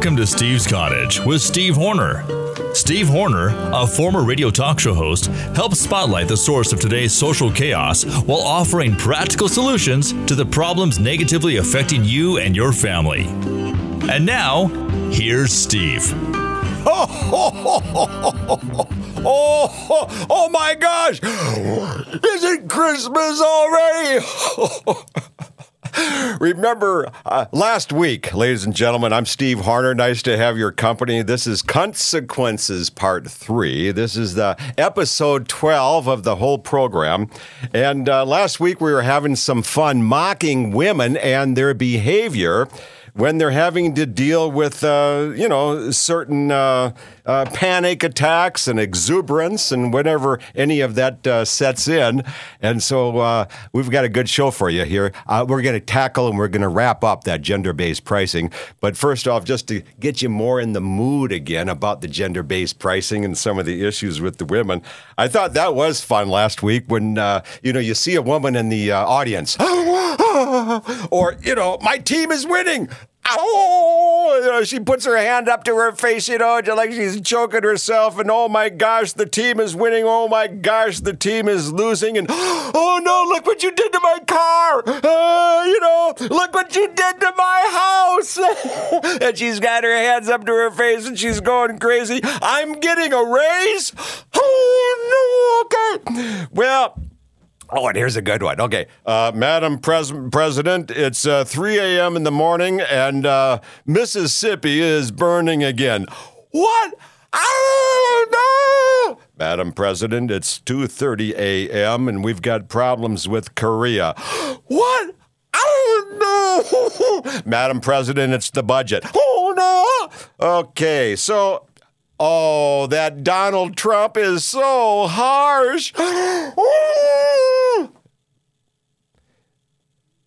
Welcome to Steve's Cottage with Steve Horner. Steve Horner, a former radio talk show host, helps spotlight the source of today's social chaos while offering practical solutions to the problems negatively affecting you and your family. And now, here's Steve. Oh, oh oh, oh my gosh! Is it Christmas already? Remember uh, last week, ladies and gentlemen, I'm Steve Horner. Nice to have your company. This is Consequences Part 3. This is the episode 12 of the whole program. And uh, last week we were having some fun mocking women and their behavior when they're having to deal with, uh, you know, certain uh, uh, panic attacks and exuberance and whenever any of that uh, sets in. And so uh, we've got a good show for you here. Uh, we're going to tackle and we're going to wrap up that gender based pricing. But first off, just to get you more in the mood again about the gender based pricing and some of the issues with the women, I thought that was fun last week when, you know, you see a woman in the audience. or, you know, my team is winning oh, you know, she puts her hand up to her face, you know, like she's choking herself, and oh my gosh, the team is winning. Oh my gosh, the team is losing, and oh no, look what you did to my car. Uh, you know, look what you did to my house. and she's got her hands up to her face, and she's going crazy. I'm getting a raise. Oh no, okay. Well. Oh, and here's a good one. Okay, uh, Madam Pres- President, it's uh, 3 a.m. in the morning, and uh, Mississippi is burning again. What? Oh no! Madam President, it's 2:30 a.m. and we've got problems with Korea. What? Oh no! Madam President, it's the budget. Oh no! Okay, so Oh, that Donald Trump is so harsh.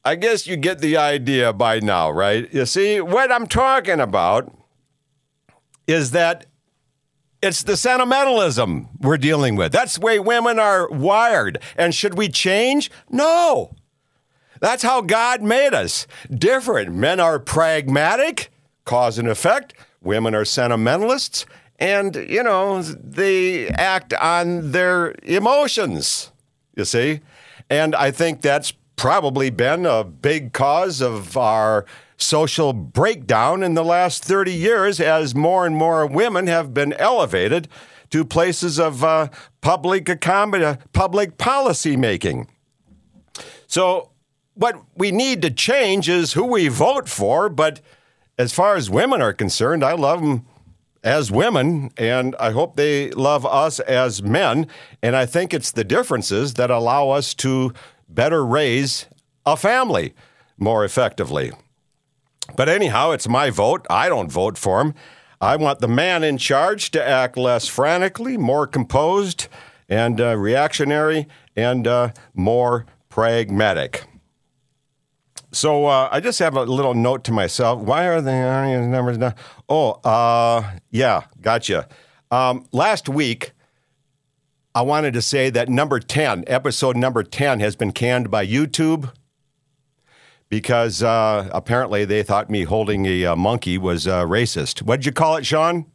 I guess you get the idea by now, right? You see, what I'm talking about is that it's the sentimentalism we're dealing with. That's the way women are wired. And should we change? No. That's how God made us. Different. Men are pragmatic, cause and effect. Women are sentimentalists and, you know, they act on their emotions, you see? And I think that's probably been a big cause of our social breakdown in the last 30 years as more and more women have been elevated to places of uh, public, accom- public policy making. So, what we need to change is who we vote for, but as far as women are concerned, I love them as women, and I hope they love us as men. And I think it's the differences that allow us to better raise a family more effectively. But anyhow, it's my vote. I don't vote for him. I want the man in charge to act less frantically, more composed and uh, reactionary, and uh, more pragmatic. So uh, I just have a little note to myself. Why are the audience numbers not? Oh, uh, yeah, gotcha. Um, last week, I wanted to say that number 10, episode number 10, has been canned by YouTube because uh, apparently they thought me holding a uh, monkey was uh, racist. What'd you call it, Sean?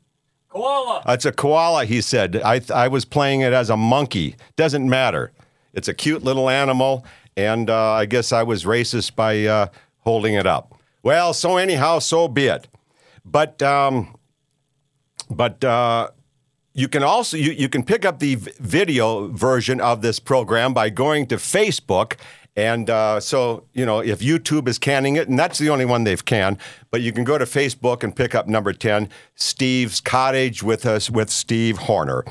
Koala. It's a koala, he said. I, I was playing it as a monkey. Doesn't matter. It's a cute little animal, and uh, I guess I was racist by uh, holding it up. Well, so anyhow, so be it. But um, but uh, you can also you, you can pick up the video version of this program by going to Facebook. And uh, so, you know, if YouTube is canning it, and that's the only one they've canned, but you can go to Facebook and pick up number 10, Steve's Cottage with us with Steve Horner.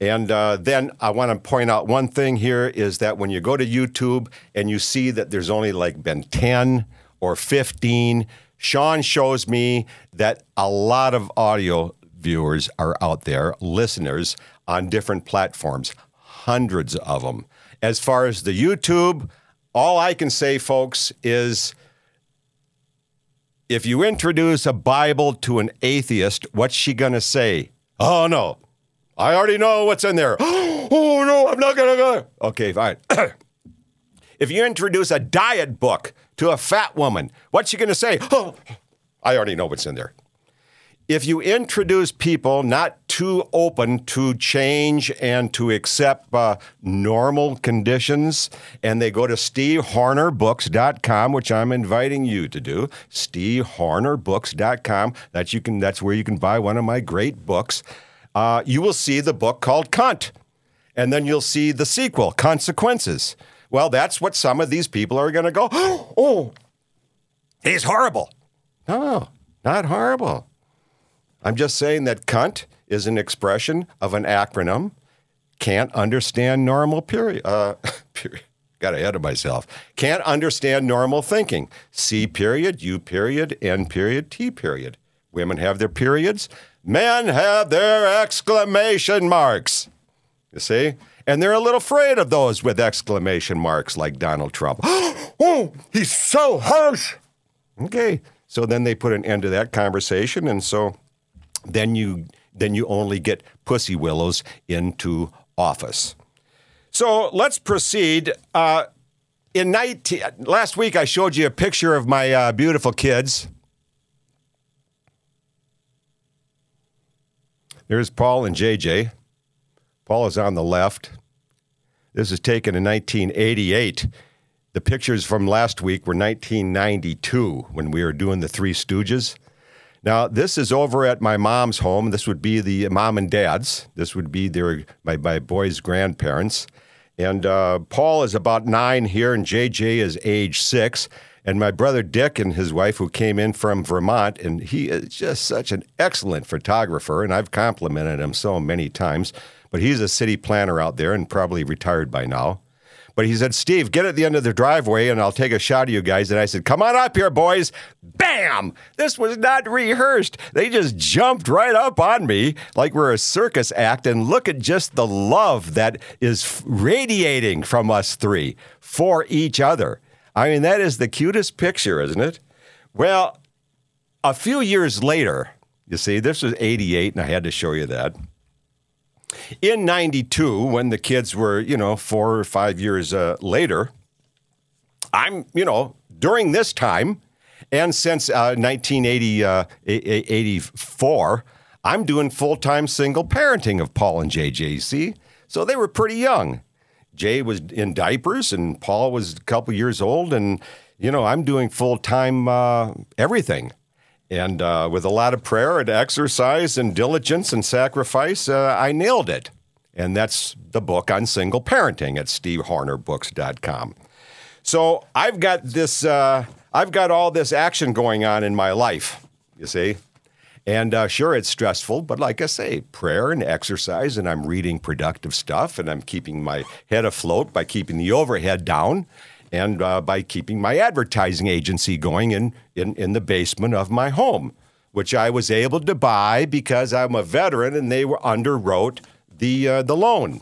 And uh, then I want to point out one thing here is that when you go to YouTube and you see that there's only like been 10 or 15, Sean shows me that a lot of audio viewers are out there, listeners on different platforms, hundreds of them. As far as the YouTube, all I can say, folks, is if you introduce a Bible to an atheist, what's she going to say? Oh, no, I already know what's in there. oh no, I'm not gonna go. Okay, fine. if you introduce a diet book to a fat woman, what's she gonna say? Oh, I already know what's in there. if you introduce people not too open to change and to accept uh, normal conditions, and they go to stevehornerbooks.com, which I'm inviting you to do, stevehornerbooks.com. That's you can. That's where you can buy one of my great books. Uh, you will see the book called Cunt, and then you'll see the sequel, Consequences. Well, that's what some of these people are going to go. Oh, he's horrible. No, not horrible. I'm just saying that cunt is an expression of an acronym. Can't understand normal period. Uh, period. Got ahead of myself. Can't understand normal thinking. C period, U period, N period, T period. Women have their periods. Men have their exclamation marks. You see? And they're a little afraid of those with exclamation marks like Donald Trump. oh, he's so harsh. Okay. So then they put an end to that conversation. And so then you then you only get pussy willows into office. So let's proceed. Uh, in 19, last week, I showed you a picture of my uh, beautiful kids. There's Paul and JJ. Paul is on the left. This is taken in 1988. The pictures from last week were 1992 when we were doing the Three Stooges. Now, this is over at my mom's home. This would be the mom and dad's. This would be their my, my boys' grandparents. And uh, Paul is about nine here, and JJ is age six. And my brother Dick and his wife, who came in from Vermont, and he is just such an excellent photographer. And I've complimented him so many times. But he's a city planner out there and probably retired by now. But he said, Steve, get at the end of the driveway and I'll take a shot of you guys. And I said, come on up here, boys. Bam! This was not rehearsed. They just jumped right up on me like we're a circus act. And look at just the love that is radiating from us three for each other. I mean, that is the cutest picture, isn't it? Well, a few years later, you see, this was 88, and I had to show you that. In 92, when the kids were, you know, four or five years uh, later, I'm, you know, during this time and since uh, 1984, uh, I'm doing full time single parenting of Paul and JJC. So they were pretty young. Jay was in diapers and Paul was a couple years old. And, you know, I'm doing full time uh, everything. And uh, with a lot of prayer and exercise and diligence and sacrifice, uh, I nailed it. And that's the book on single parenting at stevehornerbooks.com. So I've got this, uh, I've got all this action going on in my life, you see. And uh, sure, it's stressful, but like I say, prayer and exercise, and I'm reading productive stuff, and I'm keeping my head afloat by keeping the overhead down and uh, by keeping my advertising agency going in, in, in the basement of my home, which I was able to buy because I'm a veteran and they were underwrote the, uh, the loan.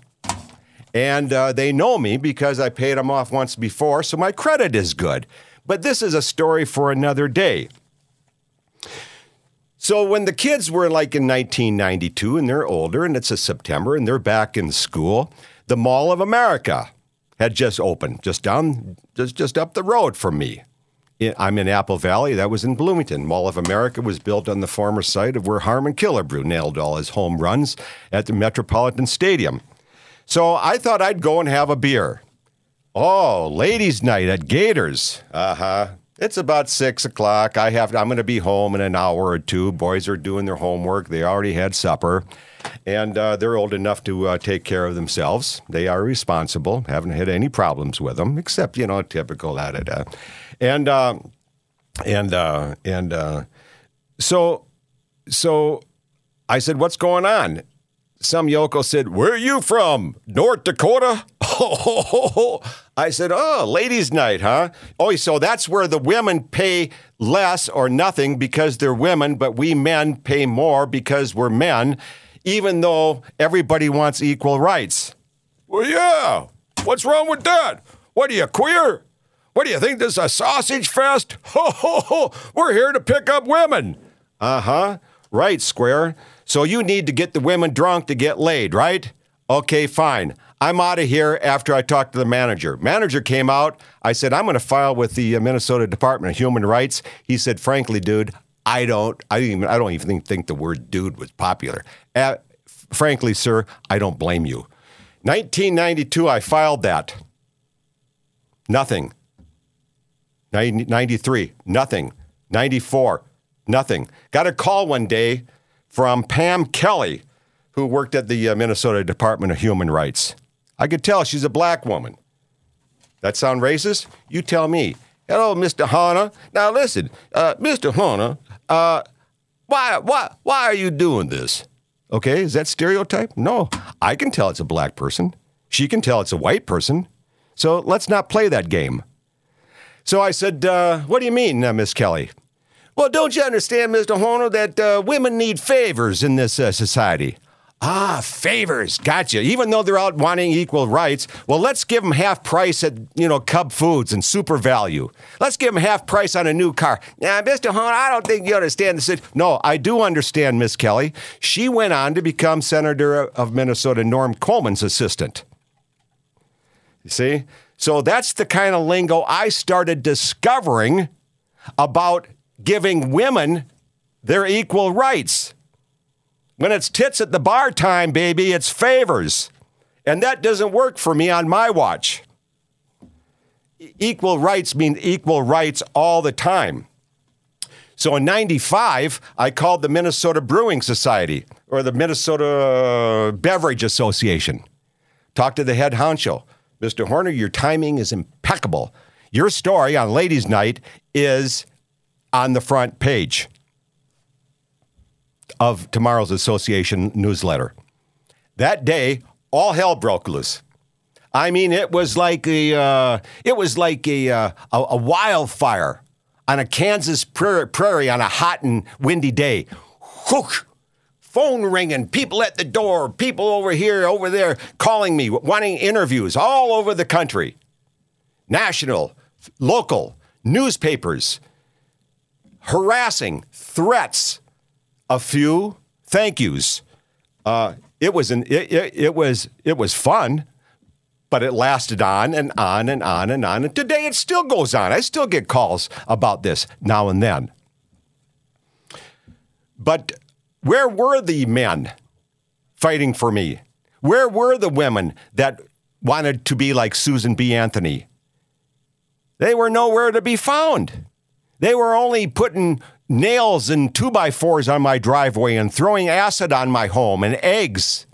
And uh, they know me because I paid them off once before, so my credit is good. But this is a story for another day. So when the kids were like in 1992 and they're older and it's a September and they're back in school, the Mall of America had just opened, just down, just just up the road from me. I'm in Apple Valley. That was in Bloomington. Mall of America was built on the former site of where Harmon Killebrew nailed all his home runs at the Metropolitan Stadium. So I thought I'd go and have a beer. Oh, ladies' night at Gators. Uh huh. It's about six o'clock. I have. I'm going to be home in an hour or two. Boys are doing their homework. They already had supper and uh, they're old enough to uh, take care of themselves. They are responsible. Haven't had any problems with them, except you know typical da da da, and uh, and uh, and uh, so so I said, "What's going on?" Some yoko said, "Where are you from? North Dakota?" I said, "Oh, ladies' night, huh? Oh, so that's where the women pay less or nothing because they're women, but we men pay more because we're men." even though everybody wants equal rights. Well, yeah. What's wrong with that? What are you, queer? What do you think this is a sausage fest? Ho, ho, ho. We're here to pick up women. Uh huh. Right, Square. So you need to get the women drunk to get laid, right? Okay, fine. I'm out of here after I talked to the manager. Manager came out. I said, I'm going to file with the uh, Minnesota Department of Human Rights. He said, frankly, dude, I don't. I even. I don't even think the word "dude" was popular. Uh, frankly, sir, I don't blame you. 1992, I filed that. Nothing. 93, nothing. 94, nothing. Got a call one day from Pam Kelly, who worked at the uh, Minnesota Department of Human Rights. I could tell she's a black woman. That sound racist? You tell me. Hello, Mr. Horner. Now listen, uh, Mr. Horner, uh, why, why, why are you doing this? Okay, is that stereotype? No, I can tell it's a black person. She can tell it's a white person. So let's not play that game. So I said, uh, What do you mean, uh, Miss Kelly? Well, don't you understand, Mr. Horner, that uh, women need favors in this uh, society? Ah, favors. Gotcha. Even though they're out wanting equal rights, well, let's give them half price at, you know, Cub Foods and SuperValu. Let's give them half price on a new car. Now, Mr. Horner, I don't think you understand the situation. No, I do understand, Miss Kelly. She went on to become Senator of Minnesota Norm Coleman's assistant. You see? So that's the kind of lingo I started discovering about giving women their equal rights. When it's tits at the bar time, baby, it's favors. And that doesn't work for me on my watch. Equal rights mean equal rights all the time. So in 95, I called the Minnesota Brewing Society or the Minnesota Beverage Association. Talked to the head honcho. Mr. Horner, your timing is impeccable. Your story on Ladies' Night is on the front page of tomorrow's association newsletter. That day, all hell broke loose. I mean, it was like a uh, it was like a, uh, a, a wildfire on a Kansas prairie on a hot and windy day. Whoosh! Phone ringing, people at the door, people over here, over there, calling me, wanting interviews all over the country. National, local, newspapers, harassing, threats, a few thank yous. Uh, it was an it, it, it, was it was fun, but it lasted on and on and on and on. And today it still goes on. I still get calls about this now and then. But where were the men fighting for me? Where were the women that wanted to be like Susan B. Anthony? They were nowhere to be found. They were only putting nails and two by fours on my driveway and throwing acid on my home and eggs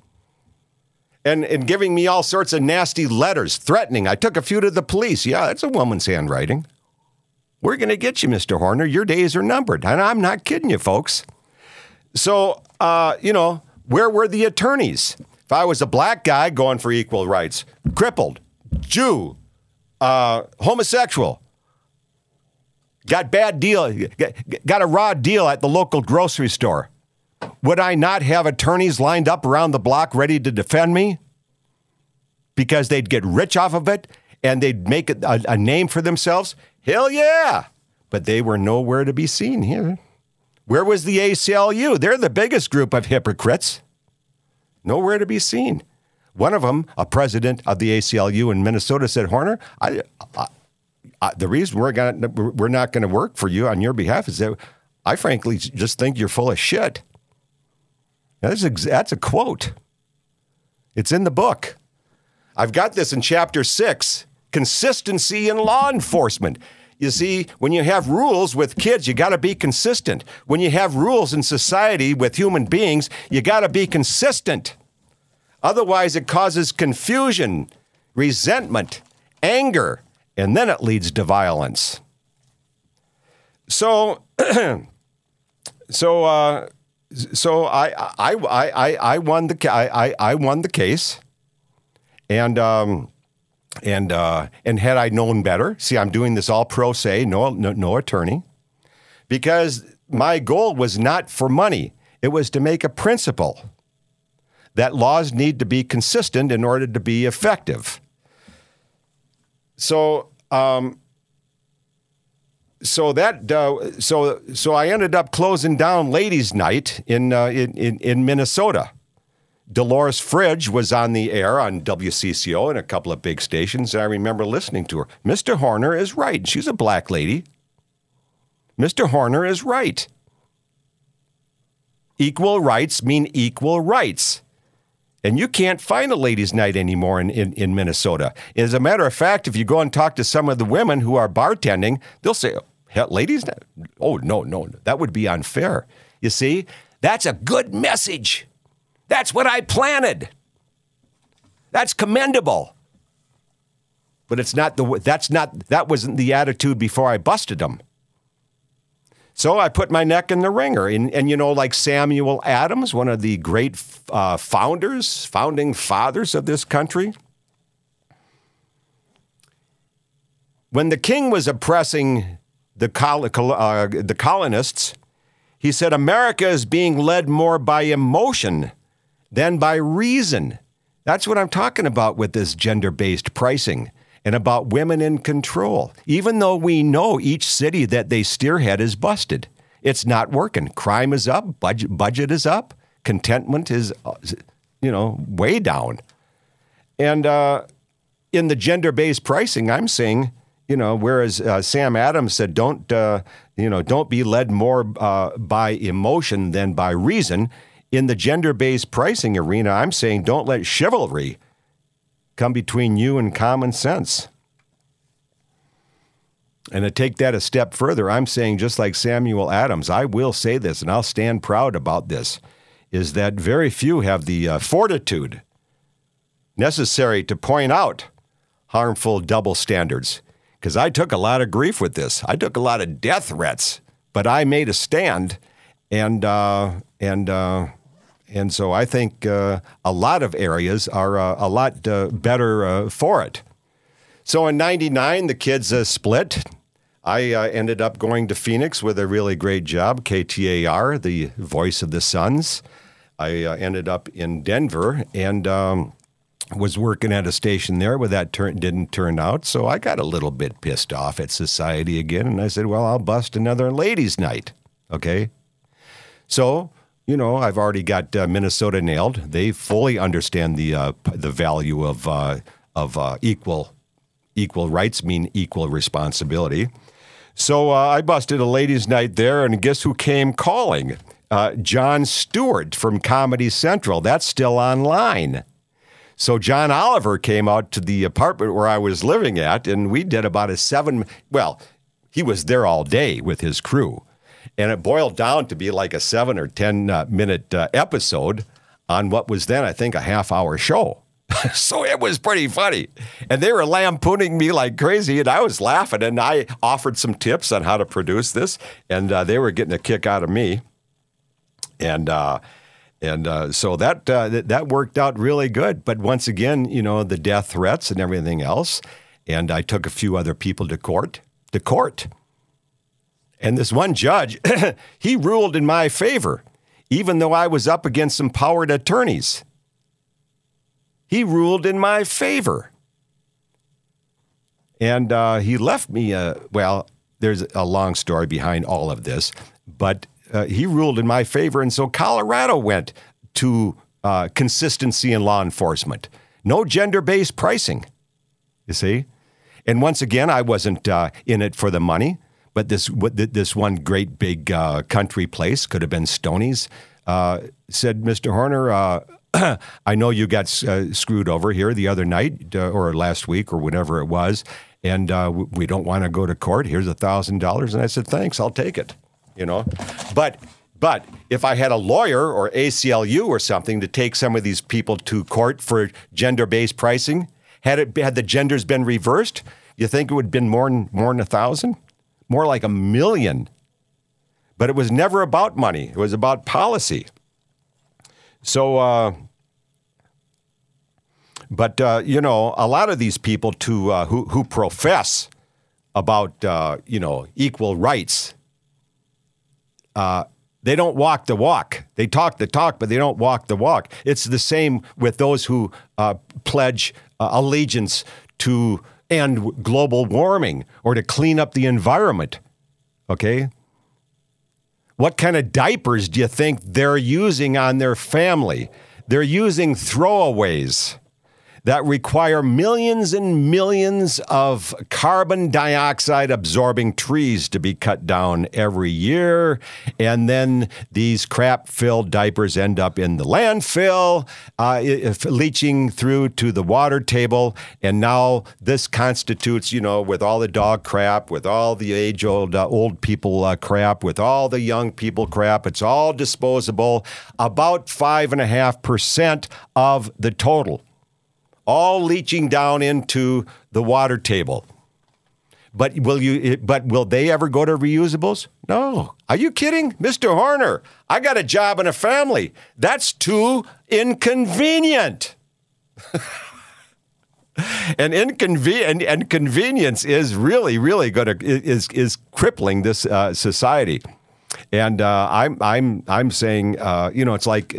and, and giving me all sorts of nasty letters, threatening. I took a few to the police. Yeah, that's a woman's handwriting. We're going to get you, Mr. Horner. Your days are numbered. And I'm not kidding you, folks. So, uh, you know, where were the attorneys? If I was a black guy going for equal rights, crippled, Jew, uh, homosexual, got bad deal, got a raw deal at the local grocery store. Would I not have attorneys lined up around the block ready to defend me? Because they'd get rich off of it and they'd make a, a name for themselves? Hell yeah! But they were nowhere to be seen here. Where was the ACLU? They're the biggest group of hypocrites. Nowhere to be seen. One of them, a president of the ACLU in Minnesota, said, Horner, I, I, The reason we're gonna we're not going to work for you on your behalf is that I frankly just think you're full of shit. That's a, that's a quote. It's in the book. I've got this in chapter six consistency in law enforcement. You see, when you have rules with kids, you got to be consistent. When you have rules in society with human beings, you got to be consistent. Otherwise, it causes confusion, resentment, anger, and then it leads to violence. So, so, uh, so I, I, I, I won the I, I won the case, and um, and uh, and had I known better, see, I'm doing this all pro se, no, no, no attorney, because my goal was not for money; it was to make a principle that laws need to be consistent in order to be effective. So, um, so that uh, so so I ended up closing down Ladies' Night in uh, in, in, in Minnesota. Dolores Fridge was on the air on WCCO and a couple of big stations. I remember listening to her. Mr. Horner is right. She's a black lady. Mr. Horner is right. Equal rights mean equal rights. And you can't find a ladies' night anymore in, in, in, Minnesota. As a matter of fact, if you go and talk to some of the women who are bartending, they'll say, ladies' night? Oh, no, no, that would be unfair. You see, that's a good message. That's what I planted. That's commendable. But it's not the that's not that wasn't the attitude before I busted them. So I put my neck in the ringer, and, and you know, like Samuel Adams, one of the great uh, founders, founding fathers of this country. When the king was oppressing the, col- uh, the colonists, he said America is being led more by emotion than by reason. That's what I'm talking about with this gender based pricing and about women in control. Even though we know each city that they steerhead is busted, it's not working. Crime is up, budget, budget is up, contentment is, uh, you know, way down. And uh, in the gender based pricing, I'm saying, you know, whereas uh, Sam Adams said, don't, uh, you know, don't be led more uh, by emotion than by reason in the gender based pricing arena, I'm saying don't let chivalry come between you and common sense. And to take that a step further, I'm saying, just like Samuel Adams, I will say this and I'll stand proud about this is that very few have the uh, fortitude necessary to point out harmful double standards. Because I took a lot of grief with this. I took a lot of death threats, but I made a stand, and uh, and uh, and so I think uh, a lot of areas are uh, a lot uh, better uh, for it. So in 99, the kids uh, split. I uh, ended up going to Phoenix with a really great job, KTAR, the voice of the Suns. I ended up in Denver and um, was working at a station there where that turn, didn't turn out. So I got a little bit pissed off at society again. And I said, well, I'll bust another ladies' night. Okay. So you know, I've already got uh, Minnesota nailed. They fully understand the uh, the value of uh, of uh, equal equal rights mean equal responsibility. So uh, I busted a ladies' night there, and guess who came calling? Uh, Jon Stewart from Comedy Central. That's still online. So John Oliver came out to the apartment where I was living at, and we did about a seven. Well, he was there all day with his crew and it boiled down to be like a seven or 10 uh, minute uh, episode on what was then, I think, a half hour show. so it was pretty funny. And they were lampooning me like crazy, and I was laughing. And I offered some tips on how to produce this, and uh, they were getting a kick out of me. And, uh, and uh, so that, uh, that worked out really good. But once again, you know, the death threats and everything else. And I took a few other people to court. To court. And this one judge, he ruled in my favor, even though I was up against some powered attorneys. He ruled in my favor. And uh, he left me, uh, well, there's a long story behind all of this, but uh, he ruled in my favor. And so Colorado went to uh, consistency in law enforcement, no gender based pricing, you see? And once again, I wasn't uh, in it for the money. But this this one great big uh, country place could have been Stoney's. Uh, said Mr. Horner, uh, I know you got uh, screwed over here the other night uh, or last week or whatever it was, and uh, we don't want to go to court. Here's a thousand dollars, and I said, thanks, I'll take it. You know, but but if I had a lawyer or ACLU or something to take some of these people to court for gender-based pricing, had it had the genders been reversed, you think it would have been more than more than a thousand? More like a million. But it was never about money, it was about policy. So, uh, but uh, you know, a lot of these people to uh, who who profess about uh, you know equal rights, uh, they don't walk the walk. They talk the talk, but they don't walk the walk. It's the same with those who uh, pledge allegiance to end global warming or to clean up the environment. Okay? What kind of diapers do you think they're using on their family? They're using throwaways. That require millions and millions of carbon dioxide absorbing trees to be cut down every year. And then these crap filled diapers end up in the landfill, uh, leaching through to the water table. And now this constitutes, you know, with all the dog crap, with all the age old uh, old people uh, crap, with all the young people crap, it's all disposable, about 5.5% of the total all leaching down into the water table. But will you? But will they ever go to reusables? No. Are you kidding, Mr. Horner? I got a job and a family. That's too inconvenient. and inconven- and convenience is really, really going to is is crippling this uh, society. And uh, I'm I'm I'm saying, uh, you know, it's like,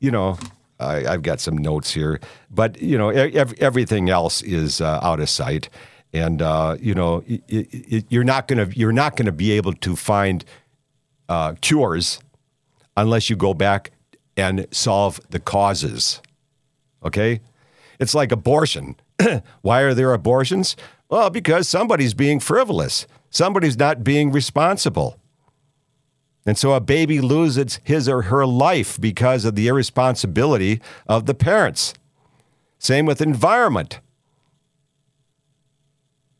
you know, I, have got some notes here, but you know, ev- everything else is uh, out of sight, and uh, you know, it, it, you're not gonna you're not gonna be able to find uh, cures unless you go back and solve the causes. Okay, it's like abortion. Why are there abortions? Well, because somebody's being frivolous. Somebody's not being responsible. And so a baby loses his or her life because of the irresponsibility of the parents. Same with environment.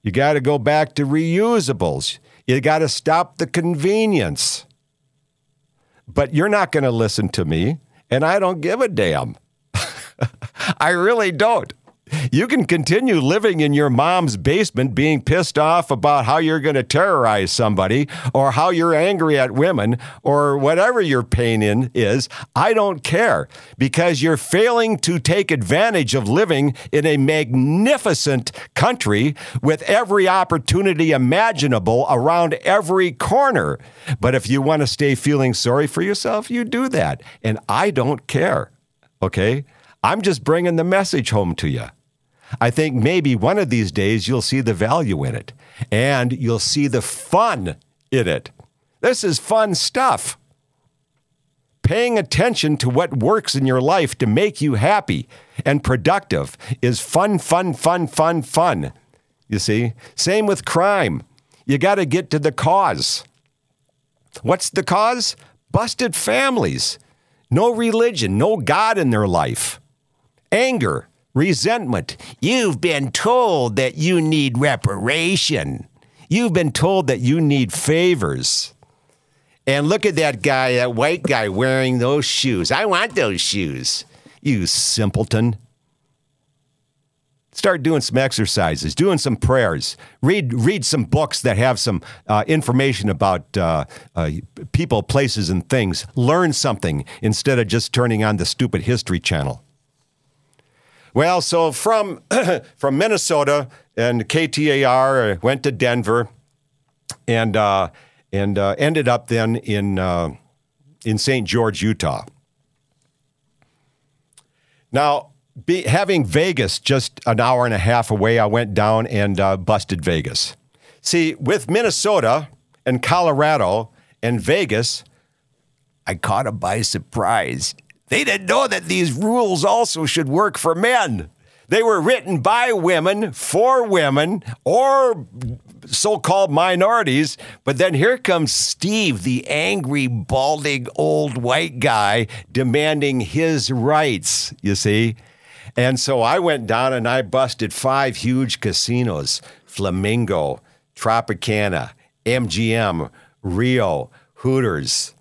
You got to go back to reusables. You got to stop the convenience. But you're not going to listen to me, and I don't give a damn. I really don't. You can continue living in your mom's basement being pissed off about how you're going to terrorize somebody or how you're angry at women or whatever your pain in is. I don't care because you're failing to take advantage of living in a magnificent country with every opportunity imaginable around every corner. But if you want to stay feeling sorry for yourself, you do that. And I don't care. Okay? I'm just bringing the message home to you. I think maybe one of these days you'll see the value in it and you'll see the fun in it. This is fun stuff. Paying attention to what works in your life to make you happy and productive is fun, fun, fun, fun, fun. You see? Same with crime. You got to get to the cause. What's the cause? Busted families. No religion, no God in their life anger, resentment. You've been told that you need reparation. You've been told that you need favors. And look at that guy, that white guy wearing those shoes. I want those shoes. You simpleton. Start doing some exercises, doing some prayers. Read, read some books that have some uh, information about uh, uh, people, places, and things. Learn something instead of just turning on the stupid History Channel. Well, so from from Minnesota and KTAR, I went to Denver, and uh, and uh, ended up then in uh, in St. George, Utah. Now, be, having Vegas just an hour and a half away, I went down and uh, busted Vegas. See, with Minnesota and Colorado and Vegas, I caught them by surprise. They didn't know that these rules also should work for men. They were written by women, for women, or so called minorities. But then here comes Steve, the angry, balding old white guy, demanding his rights, you see? And so I went down and I busted five huge casinos Flamingo, Tropicana, MGM, Rio, Hooters.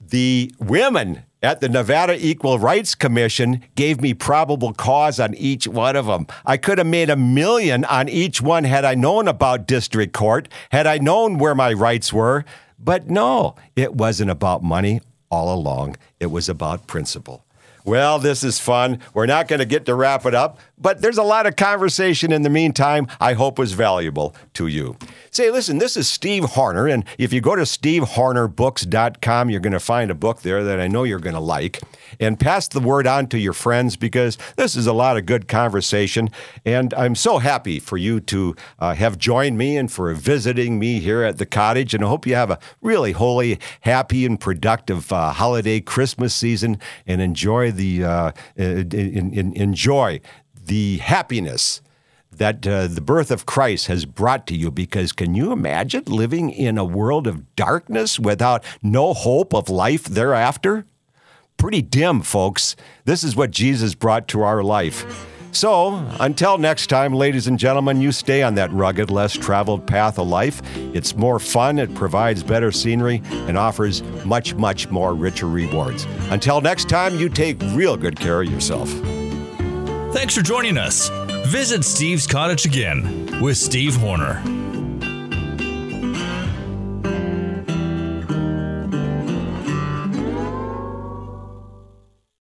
The women at the Nevada Equal Rights Commission gave me probable cause on each one of them. I could have made a million on each one had I known about district court, had I known where my rights were. But no, it wasn't about money all along. It was about principle. Well, this is fun. We're not going to get to wrap it up, but there's a lot of conversation in the meantime I hope was valuable to you. Say, listen, this is Steve Horner, and if you go to stevehornerbooks.com, you're going to find a book there that I know you're going to like. And pass the word on to your friends because this is a lot of good conversation. And I'm so happy for you to uh, have joined me and for visiting me here at the cottage. And I hope you have a really holy, happy, and productive uh, holiday Christmas season and enjoy the uh, in, in, enjoy the happiness that uh, the birth of Christ has brought to you. Because can you imagine living in a world of darkness without no hope of life thereafter? Pretty dim, folks. This is what Jesus brought to our life. So, until next time, ladies and gentlemen, you stay on that rugged, less traveled path of life. It's more fun, it provides better scenery, and offers much, much more richer rewards. Until next time, you take real good care of yourself. Thanks for joining us. Visit Steve's Cottage again with Steve Horner.